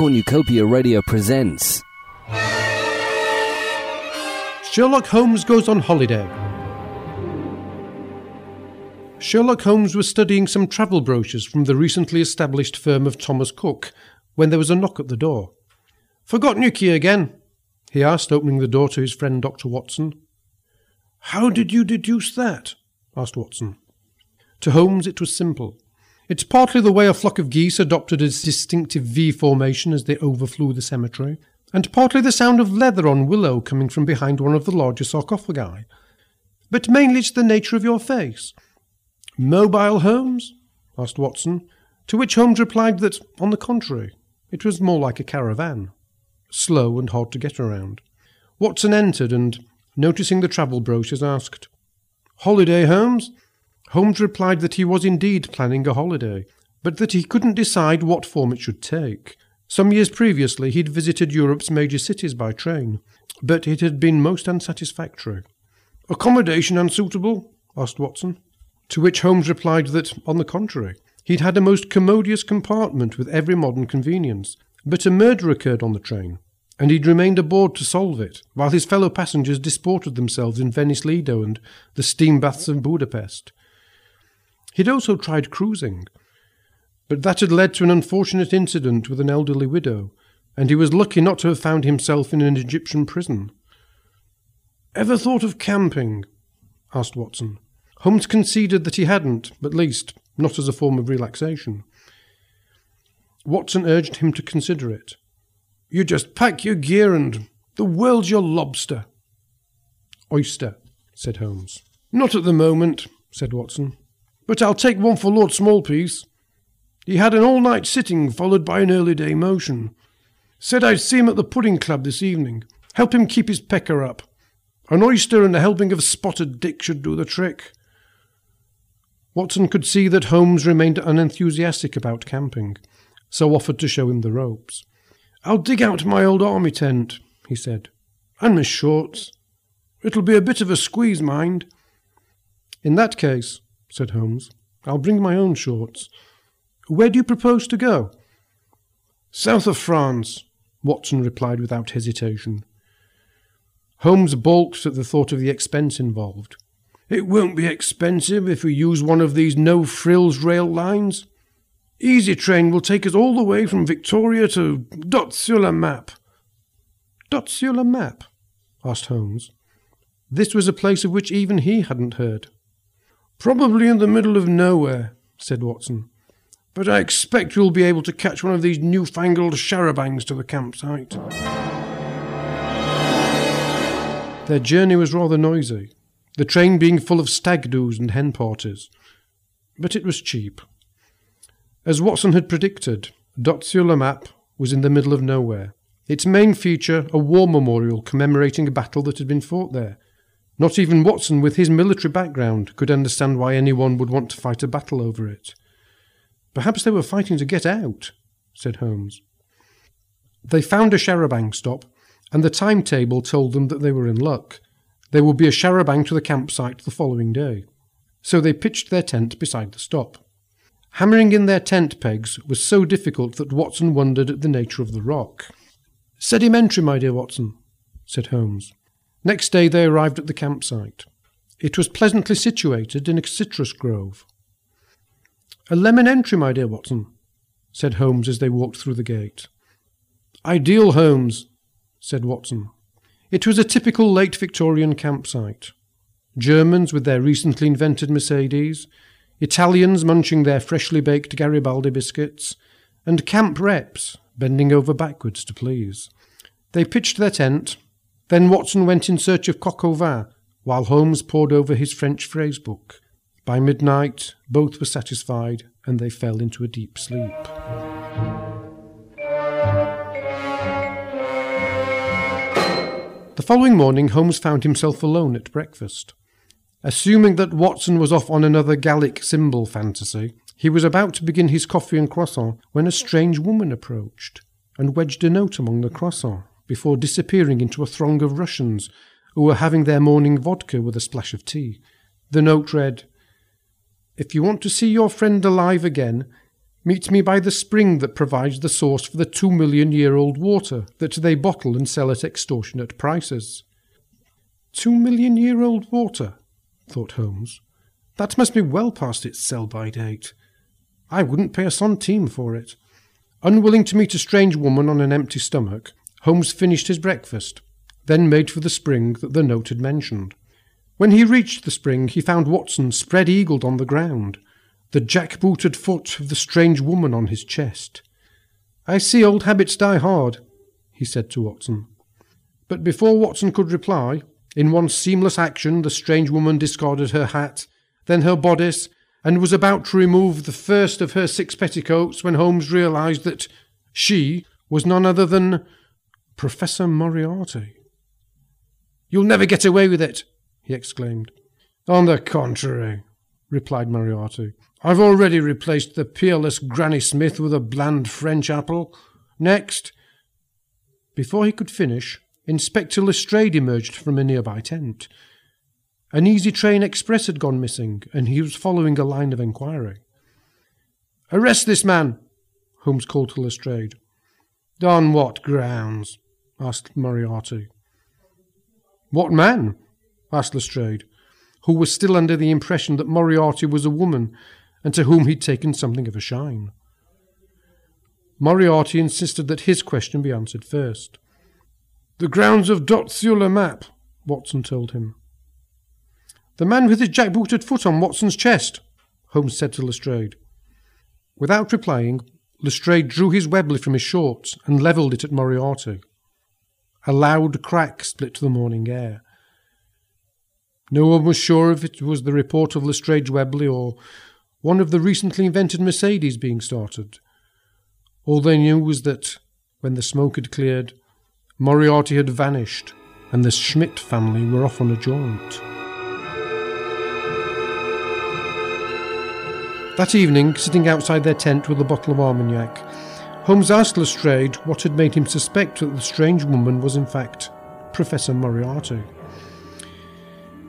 Cornucopia Radio presents. Sherlock Holmes goes on holiday. Sherlock Holmes was studying some travel brochures from the recently established firm of Thomas Cook when there was a knock at the door. Forgotten your key again? he asked, opening the door to his friend Dr. Watson. How did you deduce that? asked Watson. To Holmes it was simple. It's partly the way a flock of geese adopted a distinctive V formation as they overflew the cemetery, and partly the sound of leather on willow coming from behind one of the larger sarcophagi. But mainly it's the nature of your face. Mobile, Holmes? asked Watson, to which Holmes replied that, on the contrary, it was more like a caravan, slow and hard to get around. Watson entered and, noticing the travel brochures, asked, Holiday, Holmes? Holmes replied that he was indeed planning a holiday, but that he couldn't decide what form it should take. Some years previously he'd visited Europe's major cities by train, but it had been most unsatisfactory. Accommodation unsuitable? asked Watson. To which Holmes replied that, on the contrary, he'd had a most commodious compartment with every modern convenience, but a murder occurred on the train, and he'd remained aboard to solve it, while his fellow passengers disported themselves in Venice Lido and the steam baths of Budapest. He'd also tried cruising, but that had led to an unfortunate incident with an elderly widow, and he was lucky not to have found himself in an Egyptian prison. Ever thought of camping? asked Watson. Holmes conceded that he hadn't, at least not as a form of relaxation. Watson urged him to consider it. You just pack your gear and the world's your lobster. Oyster, said Holmes. Not at the moment, said Watson. But I'll take one for Lord Smallpiece. He had an all night sitting followed by an early day motion. Said I'd see him at the pudding club this evening. Help him keep his pecker up. An oyster and a helping of spotted dick should do the trick. Watson could see that Holmes remained unenthusiastic about camping, so offered to show him the ropes. I'll dig out my old army tent, he said, and my shorts. It'll be a bit of a squeeze, mind. In that case, said Holmes. I'll bring my own shorts. Where do you propose to go? South of France, Watson replied without hesitation. Holmes balked at the thought of the expense involved. It won't be expensive if we use one of these no frills rail lines. Easy train will take us all the way from Victoria to Dot sur la Map. Dot sur la Map? asked Holmes. This was a place of which even he hadn't heard. Probably in the middle of nowhere, said Watson. But I expect you'll be able to catch one of these newfangled charabancs to the campsite. Their journey was rather noisy, the train being full of stag doos and hen parties. But it was cheap. As Watson had predicted, Dot sur la Map was in the middle of nowhere. Its main feature, a war memorial commemorating a battle that had been fought there. Not even Watson, with his military background, could understand why anyone would want to fight a battle over it. Perhaps they were fighting to get out, said Holmes. They found a charabanc stop, and the timetable told them that they were in luck. There would be a charabanc to the campsite the following day. So they pitched their tent beside the stop. Hammering in their tent pegs was so difficult that Watson wondered at the nature of the rock. Sedimentary, my dear Watson, said Holmes. Next day they arrived at the campsite. It was pleasantly situated in a citrus grove. A lemon entry, my dear Watson, said Holmes as they walked through the gate. Ideal, Holmes, said Watson. It was a typical late Victorian campsite. Germans with their recently invented Mercedes, Italians munching their freshly baked Garibaldi biscuits, and camp reps bending over backwards to please. They pitched their tent, then Watson went in search of coq while Holmes pored over his French phrase book. By midnight, both were satisfied, and they fell into a deep sleep. The following morning, Holmes found himself alone at breakfast. Assuming that Watson was off on another Gallic symbol fantasy, he was about to begin his coffee and croissant when a strange woman approached and wedged a note among the croissants before disappearing into a throng of Russians who were having their morning vodka with a splash of tea. The note read, If you want to see your friend alive again, Meet me by the spring that provides the source for the two million year old water that they bottle and sell at extortionate prices. Two million year old water, thought Holmes. That must be well past its sell by date. I wouldn't pay a centime for it. Unwilling to meet a strange woman on an empty stomach, Holmes finished his breakfast, then made for the spring that the note had mentioned. When he reached the spring, he found Watson spread eagled on the ground, the jack-booted foot of the strange woman on his chest. I see old habits die hard, he said to Watson. But before Watson could reply, in one seamless action the strange woman discarded her hat, then her bodice, and was about to remove the first of her six petticoats when Holmes realized that she was none other than Professor Moriarty. You'll never get away with it, he exclaimed. On the contrary, replied Moriarty. I've already replaced the peerless Granny Smith with a bland French apple. Next. Before he could finish, Inspector Lestrade emerged from a nearby tent. An easy train express had gone missing, and he was following a line of inquiry. Arrest this man, Holmes called to Lestrade. On what grounds? Asked Moriarty. What man? asked Lestrade, who was still under the impression that Moriarty was a woman, and to whom he'd taken something of a shine. Moriarty insisted that his question be answered first. The grounds of Dot map, Watson told him. The man with his jack-booted foot on Watson's chest, Holmes said to Lestrade. Without replying, Lestrade drew his Webley from his shorts and levelled it at Moriarty. A loud crack split the morning air. No one was sure if it was the report of Lestrade's Webley or one of the recently invented Mercedes being started. All they knew was that, when the smoke had cleared, Moriarty had vanished, and the Schmidt family were off on a jaunt. That evening, sitting outside their tent with a bottle of Armagnac, Holmes asked Lestrade what had made him suspect that the strange woman was in fact Professor Moriarty.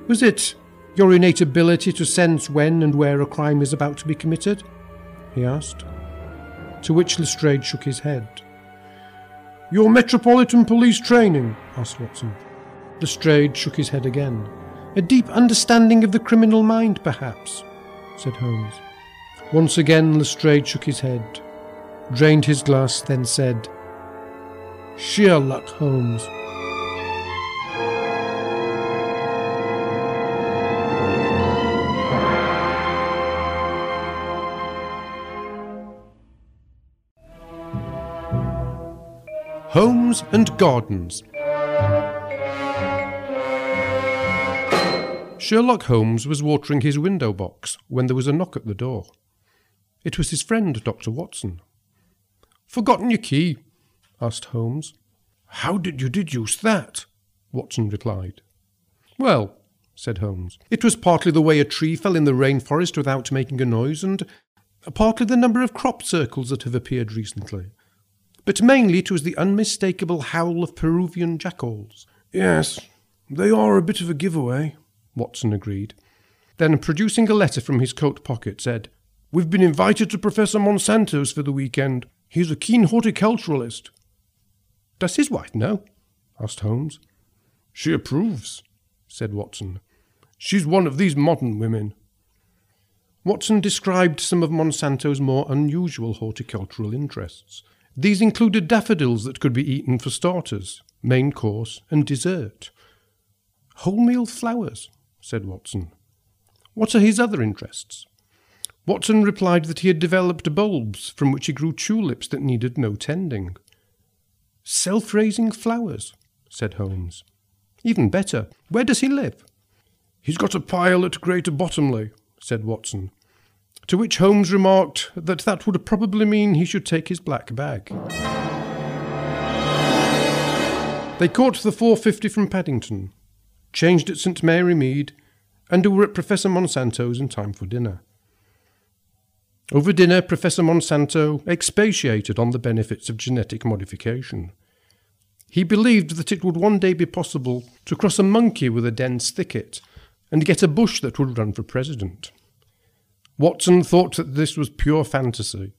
Was it your innate ability to sense when and where a crime is about to be committed? he asked. To which Lestrade shook his head. Your Metropolitan Police training? asked Watson. Lestrade shook his head again. A deep understanding of the criminal mind, perhaps, said Holmes. Once again Lestrade shook his head, drained his glass, then said, Sherlock Holmes. Homes and Gardens. Sherlock Holmes was watering his window box when there was a knock at the door. It was his friend, Dr. Watson. Forgotten your key? asked Holmes. How did you deduce that? Watson replied. Well, said Holmes, it was partly the way a tree fell in the rainforest without making a noise, and partly the number of crop circles that have appeared recently. But mainly it was the unmistakable howl of Peruvian jackals. Yes, they are a bit of a giveaway, Watson agreed. Then, producing a letter from his coat pocket, said, We've been invited to Professor Monsanto's for the weekend. He's a keen horticulturalist. Does his wife know? asked Holmes. She approves, said Watson. She's one of these modern women. Watson described some of Monsanto's more unusual horticultural interests. These included daffodils that could be eaten for starters, main course, and dessert. Wholemeal flowers, said Watson. What are his other interests? Watson replied that he had developed bulbs from which he grew tulips that needed no tending. Self raising flowers, said Holmes. Even better, where does he live? He's got a pile at Greater Bottomley, said Watson. To which Holmes remarked that that would probably mean he should take his black bag. They caught the 450 from Paddington, changed at St Mary Mead, and were at Professor Monsanto's in time for dinner. Over dinner, Professor Monsanto expatiated on the benefits of genetic modification. He believed that it would one day be possible to cross a monkey with a dense thicket and get a bush that would run for president. Watson thought that this was pure fantasy,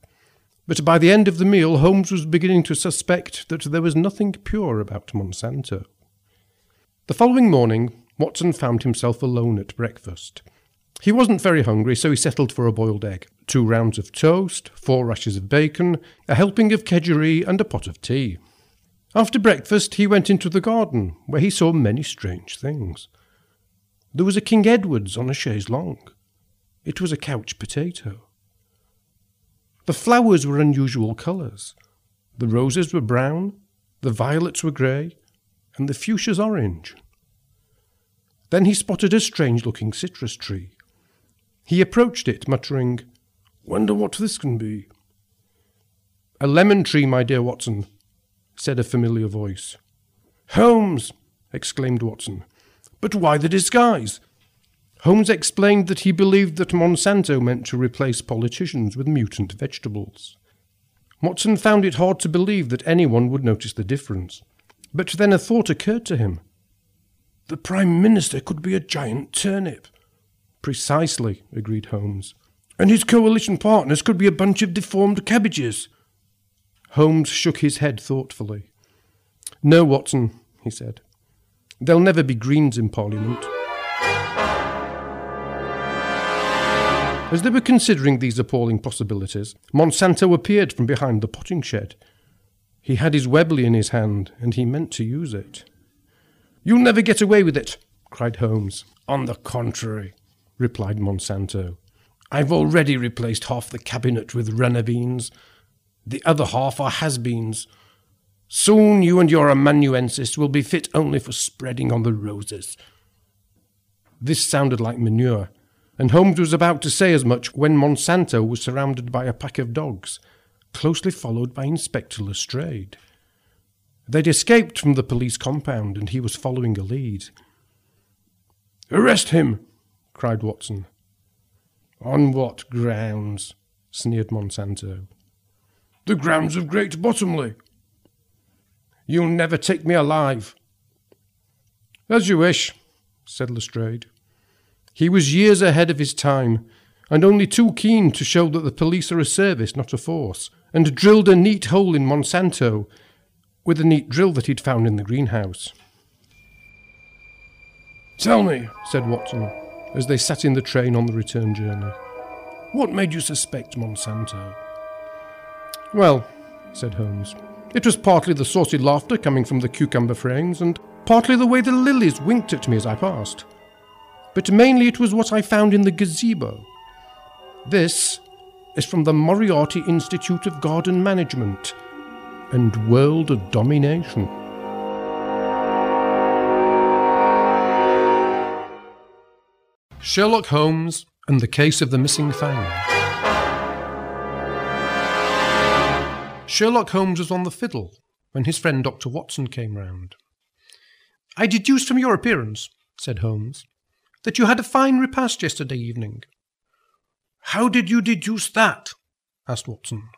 But by the end of the meal, Holmes was beginning to suspect that there was nothing pure about Monsanto. The following morning, Watson found himself alone at breakfast. He wasn't very hungry, so he settled for a boiled egg, two rounds of toast, four rashers of bacon, a helping of kedgeree, and a pot of tea. After breakfast, he went into the garden, where he saw many strange things. There was a King Edward's on a chaise longue. It was a couch potato. The flowers were unusual colours. The roses were brown, the violets were grey, and the fuchsias orange. Then he spotted a strange looking citrus tree. He approached it, muttering, Wonder what this can be. A lemon tree, my dear Watson, said a familiar voice. Holmes! exclaimed Watson. But why the disguise? Holmes explained that he believed that Monsanto meant to replace politicians with mutant vegetables. Watson found it hard to believe that anyone would notice the difference. But then a thought occurred to him. The Prime Minister could be a giant turnip. Precisely, agreed Holmes. And his coalition partners could be a bunch of deformed cabbages. Holmes shook his head thoughtfully. No, Watson, he said. There'll never be Greens in Parliament. As they were considering these appalling possibilities, Monsanto appeared from behind the potting shed. He had his Webley in his hand, and he meant to use it. You'll never get away with it, cried Holmes. On the contrary, replied Monsanto. I've already replaced half the cabinet with runner beans. The other half are has beens. Soon you and your amanuensis will be fit only for spreading on the roses. This sounded like manure, and Holmes was about to say as much when Monsanto was surrounded by a pack of dogs, closely followed by Inspector Lestrade. They'd escaped from the police compound, and he was following a lead. Arrest him! Cried Watson. On what grounds? sneered Monsanto. The grounds of Great Bottomley. You'll never take me alive. As you wish, said Lestrade. He was years ahead of his time, and only too keen to show that the police are a service, not a force, and drilled a neat hole in Monsanto with a neat drill that he'd found in the greenhouse. Tell me, said Watson, as they sat in the train on the return journey, what made you suspect Monsanto? Well, said Holmes, it was partly the saucy laughter coming from the cucumber frames, and partly the way the lilies winked at me as I passed but mainly it was what I found in the gazebo. This is from the Moriarty Institute of Garden Management and World Domination. Sherlock Holmes and the Case of the Missing Fang. Sherlock Holmes was on the fiddle when his friend Dr. Watson came round. I deduced from your appearance, said Holmes, that you had a fine repast yesterday evening. How did you deduce that? asked Watson.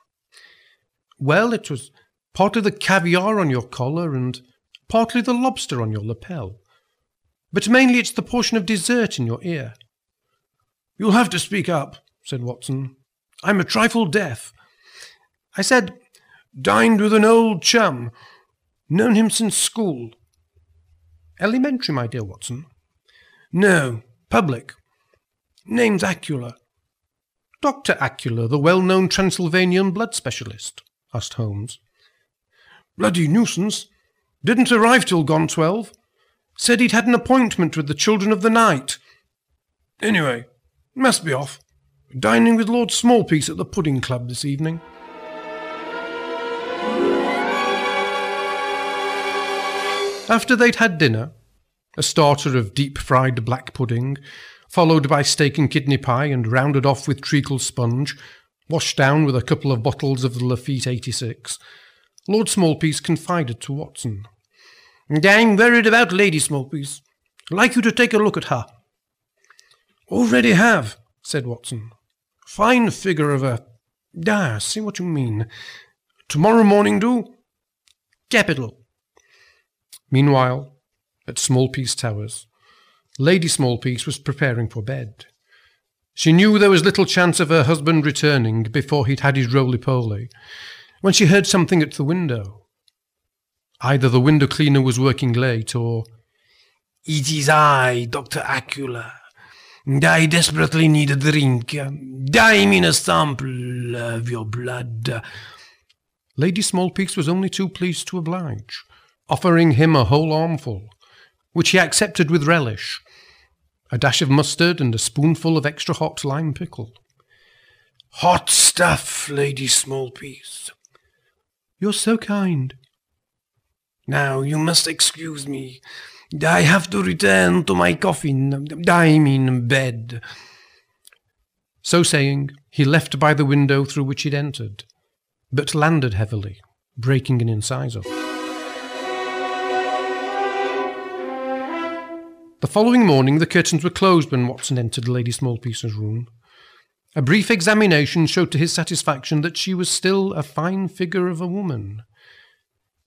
Well, it was partly the caviar on your collar and partly the lobster on your lapel. But mainly it's the portion of dessert in your ear. You'll have to speak up, said Watson. I'm a trifle deaf. I said, dined with an old chum. Known him since school. Elementary, my dear Watson. No, public. Name's Acula. Dr. Acula, the well known Transylvanian blood specialist? asked Holmes. Bloody nuisance. Didn't arrive till gone twelve. Said he'd had an appointment with the Children of the Night. Anyway, must be off. Dining with Lord Smallpiece at the Pudding Club this evening. After they'd had dinner, a starter of deep fried black pudding, followed by steak and kidney pie and rounded off with treacle sponge, washed down with a couple of bottles of the Lafite 86, Lord Smallpiece confided to Watson. I'm worried about Lady Smallpiece. Like you to take a look at her. Already have, said Watson. Fine figure of a. Ah, see what you mean. Tomorrow morning, do? Capital. Meanwhile, at Smallpiece Towers. Lady Smallpiece was preparing for bed. She knew there was little chance of her husband returning before he'd had his roly-poly, when she heard something at the window. Either the window cleaner was working late, or It is I, Dr. Acula. I desperately need a drink. Dime in a sample of your blood. Lady Smallpiece was only too pleased to oblige, offering him a whole armful, which he accepted with relish, a dash of mustard and a spoonful of extra hot lime pickle. Hot stuff, Lady Smallpiece. You're so kind. Now you must excuse me. I have to return to my coffin. I'm in bed. So saying, he left by the window through which he'd entered, but landed heavily, breaking an incisor. The following morning, the curtains were closed when Watson entered Lady Smallpiece's room. A brief examination showed to his satisfaction that she was still a fine figure of a woman.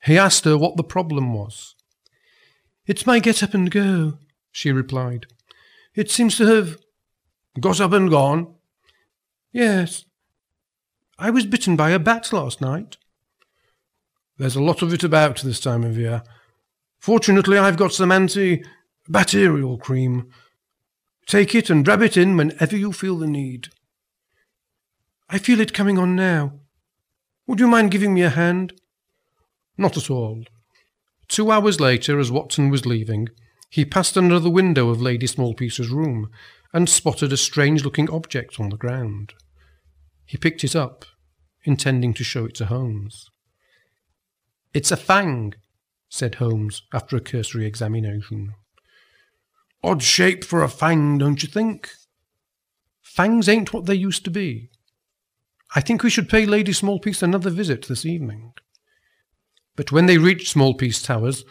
He asked her what the problem was. It's my get up and go, she replied. It seems to have got up and gone. Yes. I was bitten by a bat last night. There's a lot of it about this time of year. Fortunately, I've got some anti-bacterial cream. Take it and rub it in whenever you feel the need. I feel it coming on now. Would you mind giving me a hand? Not at all. Two hours later, as Watson was leaving, he passed under the window of Lady Smallpiece's room and spotted a strange looking object on the ground. He picked it up, intending to show it to Holmes. It's a fang, said Holmes after a cursory examination. Odd shape for a fang, don't you think? Fangs ain't what they used to be. I think we should pay Lady Smallpiece another visit this evening. But when they reached Smallpiece Towers,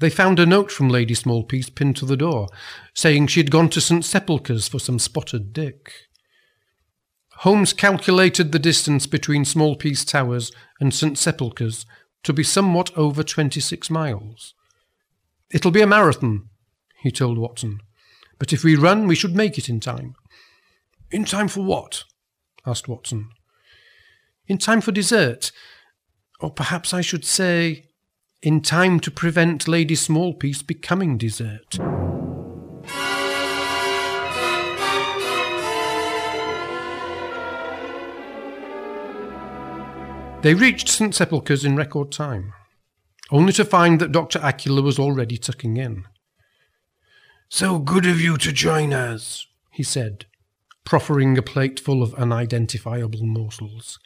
they found a note from Lady Smallpiece pinned to the door, saying she had gone to St Sepulchre's for some spotted dick. Holmes calculated the distance between Smallpiece Towers and St Sepulchre's to be somewhat over twenty-six miles. It'll be a marathon, he told Watson, but if we run, we should make it in time. In time for what? asked Watson. In time for dessert. Or perhaps I should say, in time to prevent Lady Smallpiece becoming dessert. They reached St Sepulchre's in record time, only to find that Dr. Acula was already tucking in. So good of you to join us, he said, proffering a plate full of unidentifiable morsels.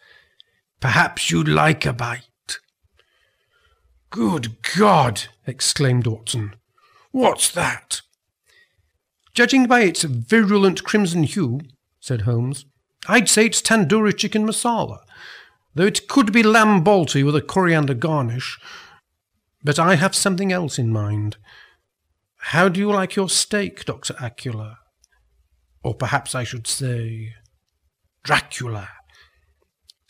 Perhaps you'd like a bite. Good God! exclaimed Watson. What's that? Judging by its virulent crimson hue, said Holmes, I'd say it's tandoori chicken masala, though it could be lamb balti with a coriander garnish. But I have something else in mind. How do you like your steak, Dr. Acula? Or perhaps I should say, Dracula.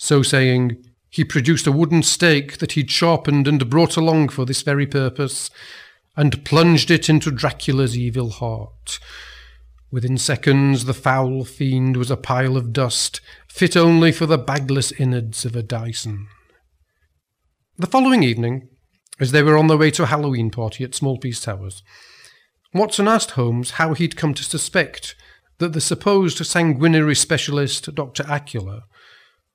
So saying, he produced a wooden stake that he'd sharpened and brought along for this very purpose, and plunged it into Dracula's evil heart. Within seconds, the foul fiend was a pile of dust, fit only for the bagless innards of a Dyson. The following evening, as they were on their way to a Halloween party at Smallpiece Towers, Watson asked Holmes how he'd come to suspect that the supposed sanguinary specialist, Dr. Acula,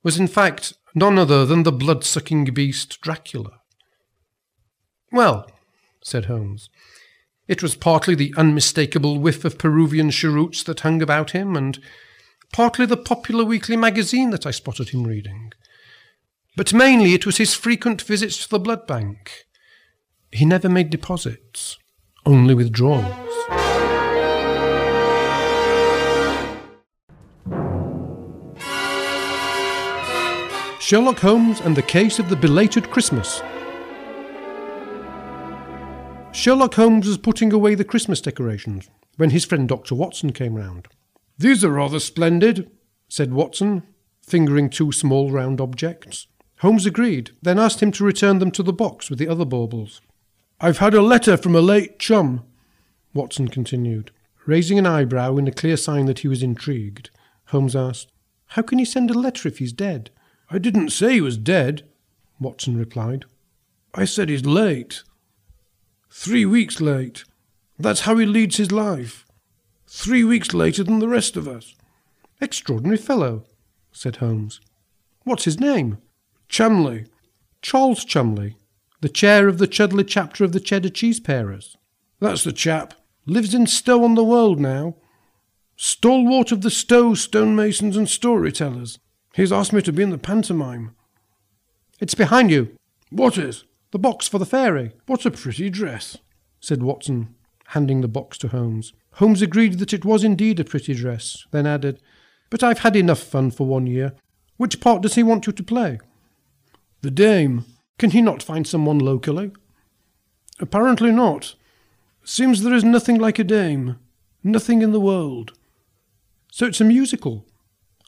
was in fact none other than the blood-sucking beast Dracula. Well, said Holmes, it was partly the unmistakable whiff of Peruvian cheroots that hung about him, and partly the popular weekly magazine that I spotted him reading. But mainly it was his frequent visits to the blood bank. He never made deposits, only withdrawals. Sherlock Holmes and the Case of the Belated Christmas. Sherlock Holmes was putting away the Christmas decorations when his friend Dr. Watson came round. These are rather splendid, said Watson, fingering two small round objects. Holmes agreed, then asked him to return them to the box with the other baubles. I've had a letter from a late chum, Watson continued, raising an eyebrow in a clear sign that he was intrigued, Holmes asked. How can he send a letter if he's dead? I didn't say he was dead, Watson replied. I said he's late. Three weeks late. That's how he leads his life. Three weeks later than the rest of us. Extraordinary fellow, said Holmes. What's his name? Chumley. Charles Chumley, the chair of the Chudley chapter of the Cheddar Cheese Parers. That's the chap. Lives in Stow on the Wold now. Stalwart of the Stow stonemasons and storytellers. He's asked me to be in the pantomime. It's behind you. What is? The box for the fairy. What a pretty dress, said Watson, handing the box to Holmes. Holmes agreed that it was indeed a pretty dress, then added, But I've had enough fun for one year. Which part does he want you to play? The dame. Can he not find someone locally? Apparently not. Seems there is nothing like a dame. Nothing in the world. So it's a musical.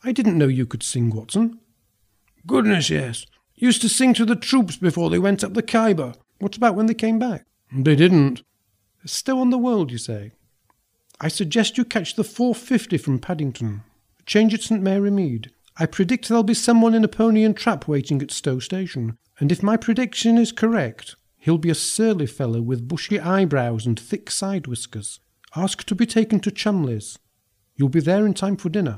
I didn't know you could sing, Watson. Goodness, yes. Used to sing to the troops before they went up the Khyber. What about when they came back? They didn't. Stow on the Wold, you say? I suggest you catch the 450 from Paddington. Change at St Mary Mead. I predict there'll be someone in a pony and trap waiting at Stow Station, and if my prediction is correct, he'll be a surly fellow with bushy eyebrows and thick side whiskers. Ask to be taken to Chumley's. You'll be there in time for dinner.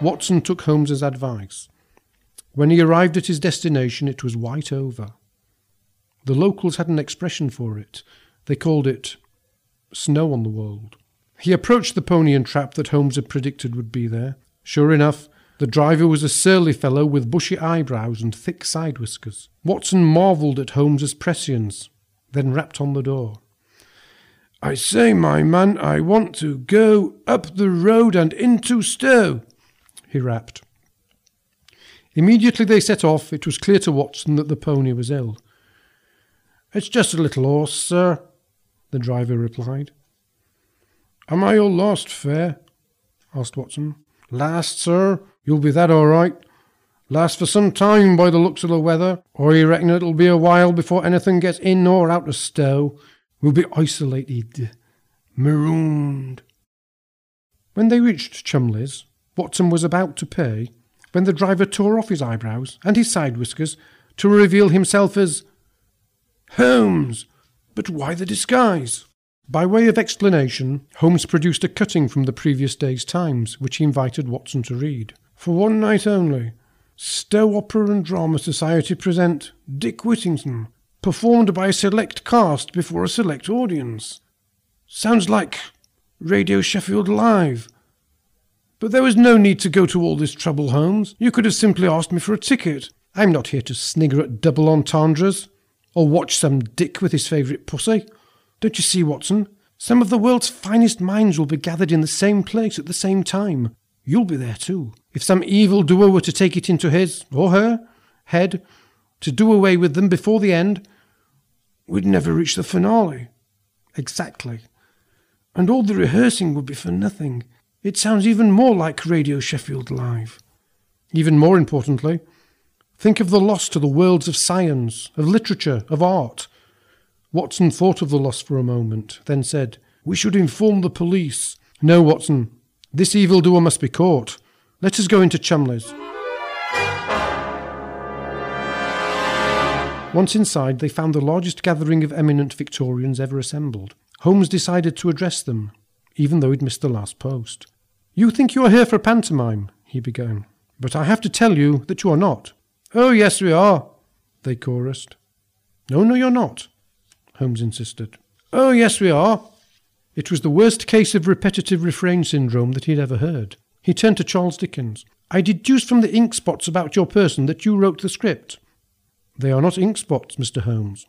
Watson took Holmes's advice. When he arrived at his destination, it was white over. The locals had an expression for it. They called it snow on the wold. He approached the pony and trap that Holmes had predicted would be there. Sure enough, the driver was a surly fellow with bushy eyebrows and thick side whiskers. Watson marvelled at Holmes's prescience, then rapped on the door. I say, my man, I want to go up the road and into Stow, he rapped. Immediately they set off, it was clear to Watson that the pony was ill. It's just a little horse, sir, the driver replied. Am I your last fare? asked Watson. Last, sir? You'll be that all right. Last for some time by the looks of the weather, or you reckon it'll be a while before anything gets in or out of Stow. We'll be isolated, marooned. When they reached Chumley's, Watson was about to pay when the driver tore off his eyebrows and his side whiskers to reveal himself as Holmes. But why the disguise? By way of explanation, Holmes produced a cutting from the previous day's Times, which he invited Watson to read. For one night only, Stow Opera and Drama Society present Dick Whittington, performed by a select cast before a select audience. Sounds like Radio Sheffield Live. But there was no need to go to all this trouble, Holmes. You could have simply asked me for a ticket. I'm not here to snigger at double entendres, or watch some dick with his favourite pussy. Don't you see, Watson? Some of the world's finest minds will be gathered in the same place at the same time. You'll be there too. If some evil doer were to take it into his, or her, head to do away with them before the end, we'd never reach the finale. Exactly. And all the rehearsing would be for nothing. It sounds even more like Radio Sheffield Live. Even more importantly, think of the loss to the worlds of science, of literature, of art, Watson thought of the loss for a moment, then said, We should inform the police. No, Watson. This evildoer must be caught. Let us go into Chumley's. Once inside, they found the largest gathering of eminent Victorians ever assembled. Holmes decided to address them, even though he'd missed the last post. You think you are here for a pantomime, he began, but I have to tell you that you are not. Oh, yes, we are, they chorused. No, no, you're not. Holmes insisted. Oh, yes, we are. It was the worst case of repetitive refrain syndrome that he'd ever heard. He turned to Charles Dickens. I deduce from the ink spots about your person that you wrote the script. They are not ink spots, Mr. Holmes.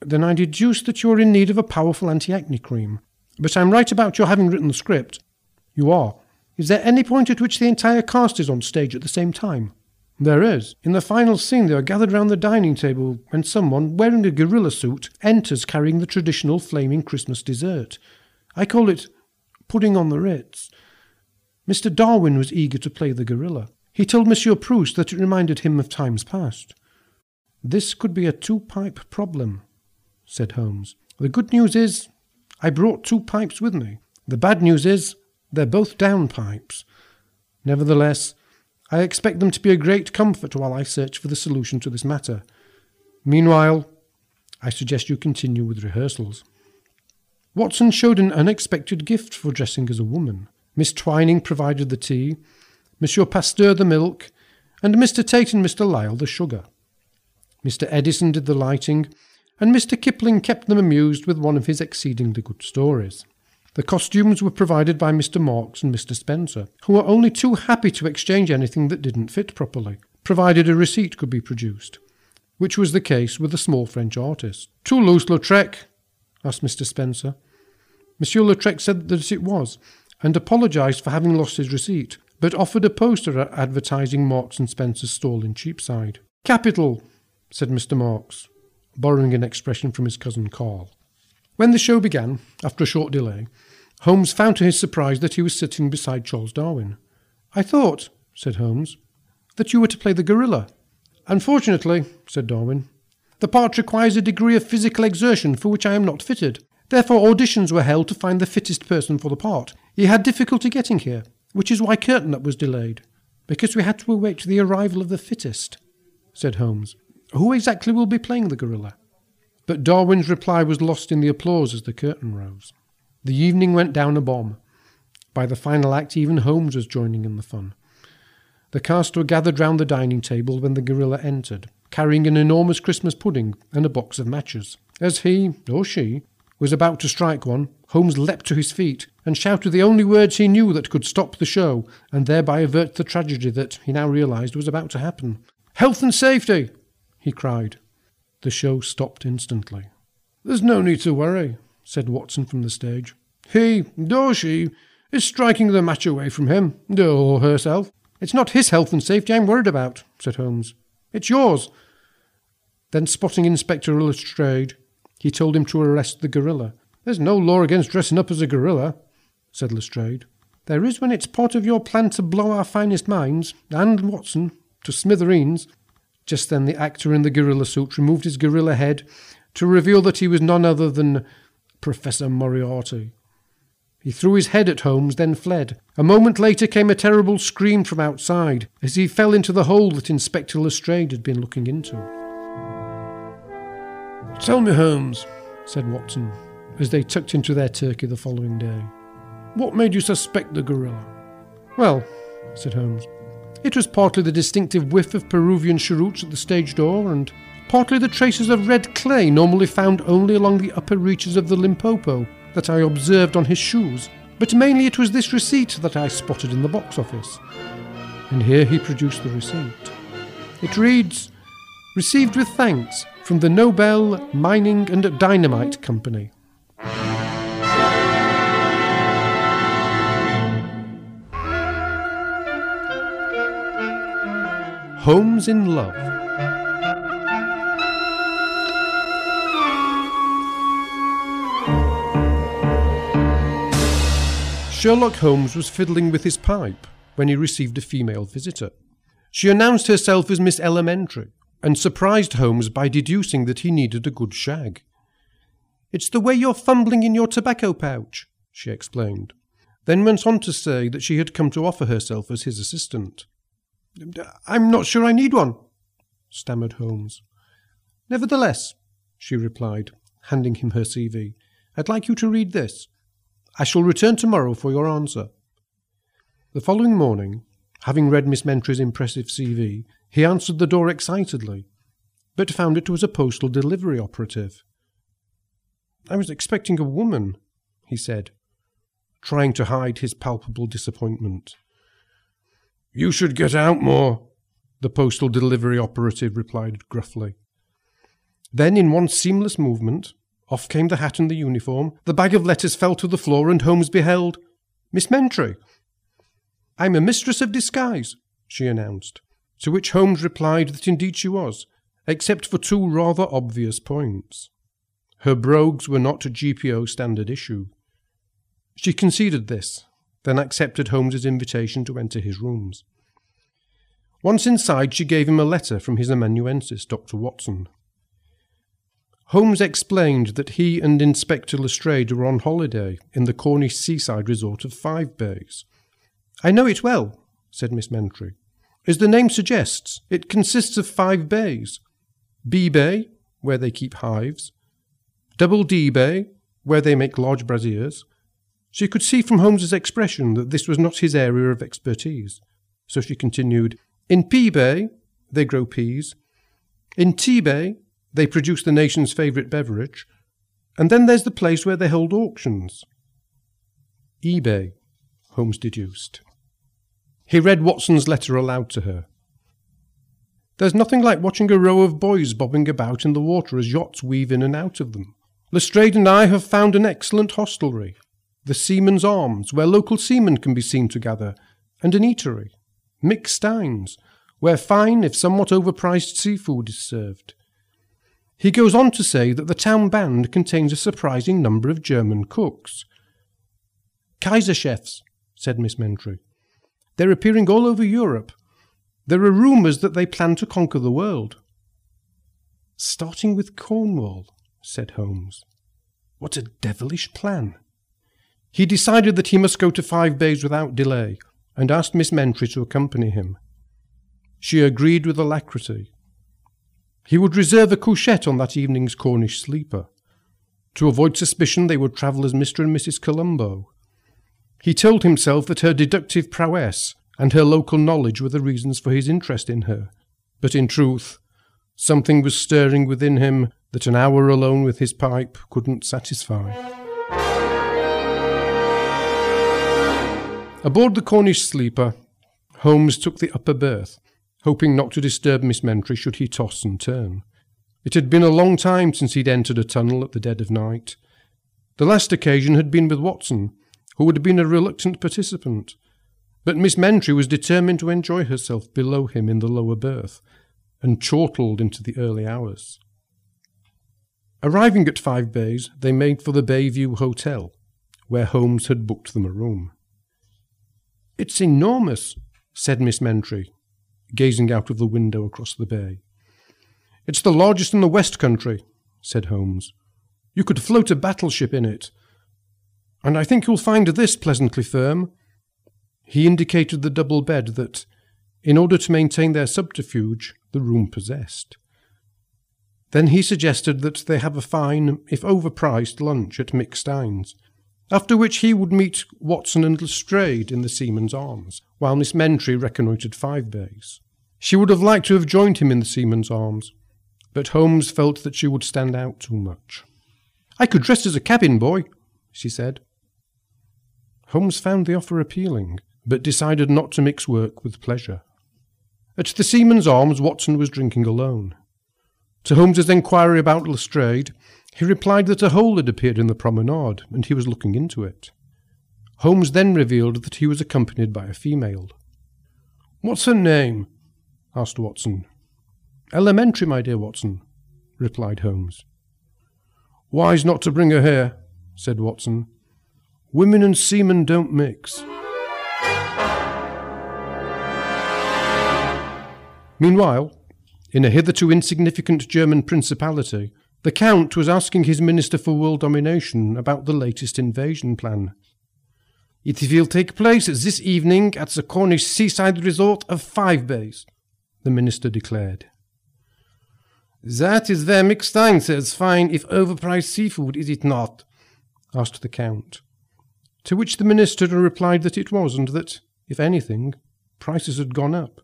Then I deduce that you are in need of a powerful anti-acne cream. But I'm right about your having written the script. You are. Is there any point at which the entire cast is on stage at the same time? There is. In the final scene, they are gathered round the dining table when someone, wearing a gorilla suit, enters carrying the traditional flaming Christmas dessert. I call it pudding on the Ritz. Mr. Darwin was eager to play the gorilla. He told Monsieur Proust that it reminded him of times past. This could be a two pipe problem, said Holmes. The good news is, I brought two pipes with me. The bad news is, They're both downpipes. Nevertheless, I expect them to be a great comfort while I search for the solution to this matter. Meanwhile, I suggest you continue with rehearsals. Watson showed an unexpected gift for dressing as a woman. Miss Twining provided the tea, Monsieur Pasteur the milk, and Mr. Tate and Mr. Lyle the sugar. Mr. Edison did the lighting, and Mr. Kipling kept them amused with one of his exceedingly good stories. The costumes were provided by Mr. Marks and Mr. Spencer, who were only too happy to exchange anything that didn't fit properly, provided a receipt could be produced, which was the case with the small French artist. Too loose, Lautrec? asked Mr. Spencer. Monsieur Lautrec said that it was, and apologised for having lost his receipt, but offered a poster advertising Marks and Spencer's stall in Cheapside. Capital, said Mr. Marks, borrowing an expression from his cousin Carl. When the show began, after a short delay, Holmes found to his surprise that he was sitting beside Charles Darwin. I thought, said Holmes, that you were to play the gorilla. Unfortunately, said Darwin, the part requires a degree of physical exertion for which I am not fitted. Therefore, auditions were held to find the fittest person for the part. He had difficulty getting here, which is why Curtain Up was delayed, because we had to await the arrival of the fittest, said Holmes. Who exactly will be playing the gorilla? But Darwin's reply was lost in the applause as the curtain rose. The evening went down a bomb. By the final act, even Holmes was joining in the fun. The cast were gathered round the dining table when the gorilla entered, carrying an enormous Christmas pudding and a box of matches. As he, or she, was about to strike one, Holmes leapt to his feet and shouted the only words he knew that could stop the show and thereby avert the tragedy that, he now realised, was about to happen. Health and safety! He cried. The show stopped instantly. There's no need to worry, said Watson from the stage. He, or she, is striking the match away from him, or herself. It's not his health and safety I'm worried about, said Holmes. It's yours. Then, spotting Inspector Lestrade, he told him to arrest the gorilla. There's no law against dressing up as a gorilla, said Lestrade. There is when it's part of your plan to blow our finest minds, and Watson, to smithereens. Just then the actor in the gorilla suit removed his gorilla head to reveal that he was none other than Professor Moriarty. He threw his head at Holmes, then fled. A moment later came a terrible scream from outside as he fell into the hole that Inspector Lestrade had been looking into. Tell me, Holmes, said Watson, as they tucked into their turkey the following day. What made you suspect the gorilla? Well, said Holmes, it was partly the distinctive whiff of Peruvian cheroots at the stage door, and partly the traces of red clay normally found only along the upper reaches of the Limpopo that I observed on his shoes. But mainly it was this receipt that I spotted in the box office. And here he produced the receipt. It reads, Received with thanks from the Nobel Mining and Dynamite Company. Holmes in Love. Sherlock Holmes was fiddling with his pipe when he received a female visitor. She announced herself as Miss Elementary and surprised Holmes by deducing that he needed a good shag. It's the way you're fumbling in your tobacco pouch, she explained, then went on to say that she had come to offer herself as his assistant. I'm not sure I need one, stammered Holmes. Nevertheless, she replied, handing him her CV, I'd like you to read this. I shall return tomorrow for your answer. The following morning, having read Miss Mentry's impressive CV, he answered the door excitedly, but found it was a postal delivery operative. I was expecting a woman, he said, trying to hide his palpable disappointment. You should get out more, the postal delivery operative replied gruffly. Then, in one seamless movement, off came the hat and the uniform, the bag of letters fell to the floor, and Holmes beheld Miss Mentry. I'm a mistress of disguise, she announced, to which Holmes replied that indeed she was, except for two rather obvious points. Her brogues were not GPO standard issue. She conceded this, then accepted Holmes's invitation to enter his rooms. Once inside, she gave him a letter from his amanuensis, Dr. Watson. Holmes explained that he and Inspector Lestrade were on holiday in the Cornish seaside resort of Five Bays. I know it well, said Miss Mentry. As the name suggests, it consists of five bays. B Bay, where they keep hives, Double D Bay, where they make large braziers. She could see from Holmes's expression that this was not his area of expertise, so she continued, In P Bay, they grow peas. In T Bay, they produce the nation's favourite beverage. And then there's the place where they hold auctions. eBay, Holmes deduced. He read Watson's letter aloud to her. There's nothing like watching a row of boys bobbing about in the water as yachts weave in and out of them. Lestrade and I have found an excellent hostelry, the Seaman's Arms, where local seamen can be seen to gather, and an eatery, Mick Stein's, where fine, if somewhat overpriced seafood is served. He goes on to say that the town band contains a surprising number of German cooks. Kaiser chefs, said Miss Mentry. They're appearing all over Europe. There are rumours that they plan to conquer the world. Starting with Cornwall, said Holmes. What a devilish plan. He decided that he must go to Five Bays without delay, and asked Miss Mentry to accompany him. She agreed with alacrity. He would reserve a couchette on that evening's Cornish sleeper. To avoid suspicion, they would travel as Mr. and Mrs. Colombo. He told himself that her deductive prowess and her local knowledge were the reasons for his interest in her. But in truth, something was stirring within him that an hour alone with his pipe couldn't satisfy. Aboard the Cornish sleeper, Holmes took the upper berth hoping not to disturb Miss Mentry should he toss and turn. It had been a long time since he'd entered a tunnel at the dead of night. The last occasion had been with Watson, who had been a reluctant participant, but Miss Mentry was determined to enjoy herself below him in the lower berth, and chortled into the early hours. Arriving at Five Bays, they made for the Bayview Hotel, where Holmes had booked them a room. It's enormous, said Miss Mentry, gazing out of the window across the bay. It's the largest in the West Country, said Holmes. You could float a battleship in it. And I think you'll find this pleasantly firm. He indicated the double bed that, in order to maintain their subterfuge, the room possessed. Then he suggested that they have a fine, if overpriced, lunch at Mick Stein's, after which he would meet Watson and Lestrade in the Seaman's Arms, while Miss Mentry reconnoitred Five Bays. She would have liked to have joined him in the Seaman's Arms, but Holmes felt that she would stand out too much. I could dress as a cabin boy, she said. Holmes found the offer appealing, but decided not to mix work with pleasure. At the Seaman's Arms, Watson was drinking alone. To Holmes's inquiry about Lestrade, he replied that a hole had appeared in the promenade, and he was looking into it. Holmes then revealed that he was accompanied by a female. What's her name? asked Watson. Elementary, my dear Watson, replied Holmes. Wise not to bring her here, said Watson. Women and seamen don't mix. Meanwhile, in a hitherto insignificant German principality, the Count was asking his Minister for World Domination about the latest invasion plan. It will take place this evening at the Cornish seaside resort of Five Bays, the Minister declared. That is where Mick Stein says fine if overpriced seafood, is it not? asked the Count. To which the Minister replied that it was, and that, if anything, prices had gone up.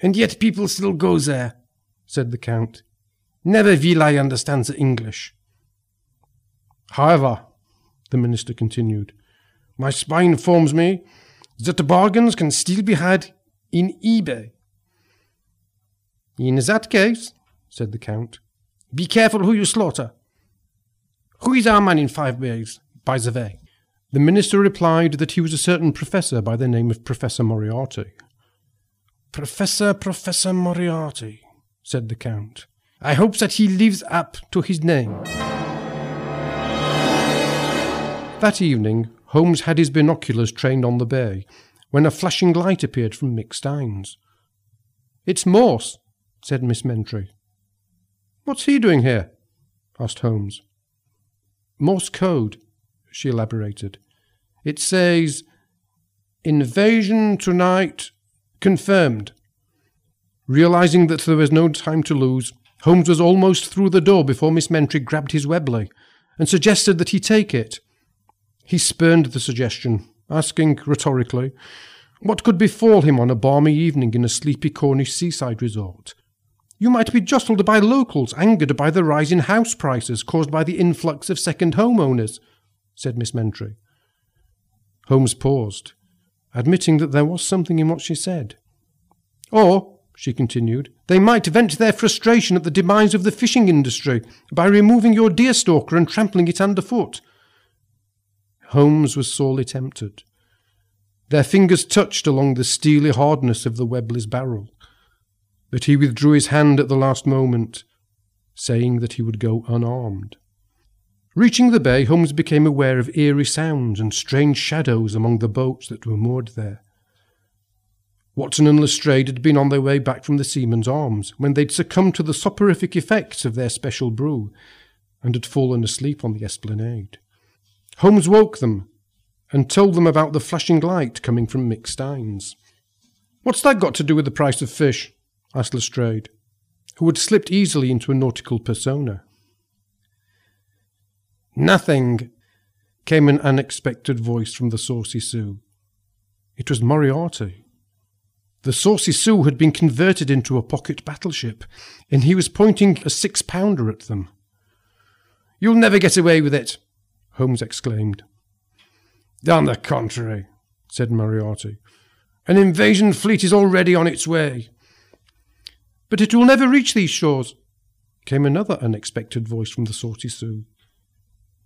And yet people still go there, said the Count. Never will I understand the English. However, the minister continued, my spine informs me that the bargains can still be had in eBay. In that case, said the Count, be careful who you slaughter. Who is our man in Five Bays, by the way? The minister replied that he was a certain professor by the name of Professor Moriarty. Professor, Professor Moriarty, said the Count. I hope that he lives up to his name. That evening, Holmes had his binoculars trained on the bay when a flashing light appeared from Mick Stein's. It's Morse, said Miss Mentry. What's he doing here? asked Holmes. Morse code, she elaborated. It says, Invasion tonight confirmed. Realizing that there was no time to lose, Holmes was almost through the door before Miss Mentry grabbed his Webley and suggested that he take it. He spurned the suggestion, asking rhetorically what could befall him on a balmy evening in a sleepy Cornish seaside resort. You might be jostled by locals angered by the rise in house prices caused by the influx of second homeowners, said Miss Mentry. Holmes paused, admitting that there was something in what she said. Or, she continued, they might vent their frustration at the demise of the fishing industry by removing your deer stalker and trampling it underfoot. Holmes was sorely tempted. Their fingers touched along the steely hardness of the Webley's barrel, but he withdrew his hand at the last moment, saying that he would go unarmed. Reaching the bay, Holmes became aware of eerie sounds and strange shadows among the boats that were moored there. Watson and Lestrade had been on their way back from the Seaman's Arms when they'd succumbed to the soporific effects of their special brew and had fallen asleep on the esplanade. Holmes woke them and told them about the flashing light coming from Mick Stein's. What's that got to do with the price of fish? asked Lestrade, who had slipped easily into a nautical persona. Nothing, came an unexpected voice from the Saucy Sue. It was Moriarty. The Saucy Sue had been converted into a pocket battleship, and he was pointing a six pounder at them. You'll never get away with it, Holmes exclaimed. On the contrary, said Moriarty. An invasion fleet is already on its way. But it will never reach these shores, came another unexpected voice from the Saucy Sue.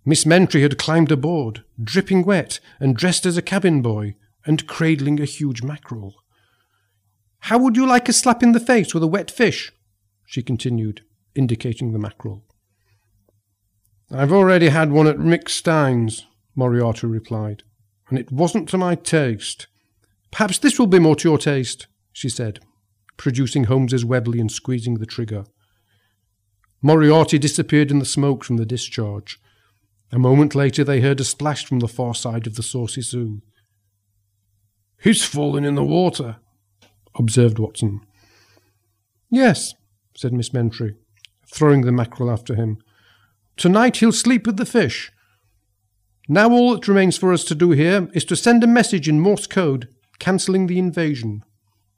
Miss Mentry had climbed aboard, dripping wet, and dressed as a cabin boy, and cradling a huge mackerel. How would you like a slap in the face with a wet fish? she continued, indicating the mackerel. I've already had one at Mick Stein's, Moriarty replied, and it wasn't to my taste. Perhaps this will be more to your taste, she said, producing Holmes's Webley and squeezing the trigger. Moriarty disappeared in the smoke from the discharge, a moment later, they heard a splash from the far side of the Saucy Sue. He's fallen in the water, observed Watson. Yes, said Miss Mentry, throwing the mackerel after him. Tonight he'll sleep with the fish. Now all that remains for us to do here is to send a message in Morse code cancelling the invasion.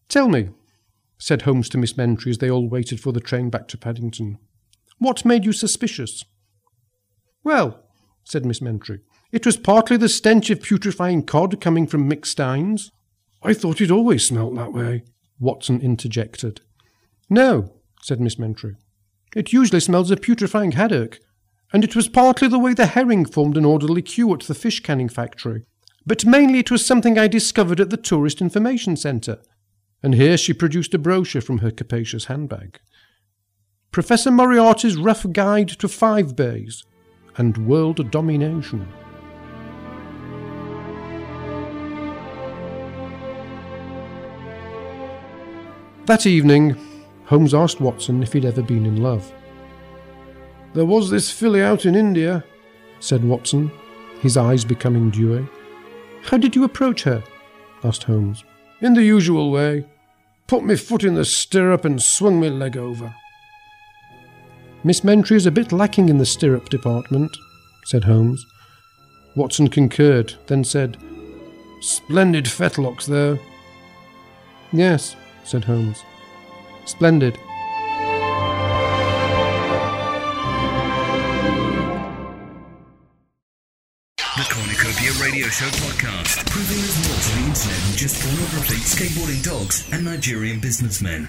Tell me, said Holmes to Miss Mentry as they all waited for the train back to Paddington, what made you suspicious? Well, said Miss Mentry. It was partly the stench of putrefying cod coming from Mick Stein's. I thought it always smelt that way, Watson interjected. No, said Miss Mentry. It usually smells of putrefying haddock, and it was partly the way the herring formed an orderly queue at the fish canning factory. But mainly it was something I discovered at the Tourist Information Centre. And here she produced a brochure from her capacious handbag. Professor Moriarty's Rough Guide to Five Bays, and world domination. That evening, Holmes asked Watson if he'd ever been in love. There was this filly out in India, said Watson, his eyes becoming dewy. How did you approach her? asked Holmes. In the usual way. Put me foot in the stirrup and swung me leg over. Miss Mentry is a bit lacking in the stirrup department, said Holmes. Watson concurred, then said, Splendid fetlocks, though. Yes, said Holmes. Splendid. The Cornucopia Radio Show podcast, proving there's more to the internet than just pornography, skateboarding dogs, and Nigerian businessmen.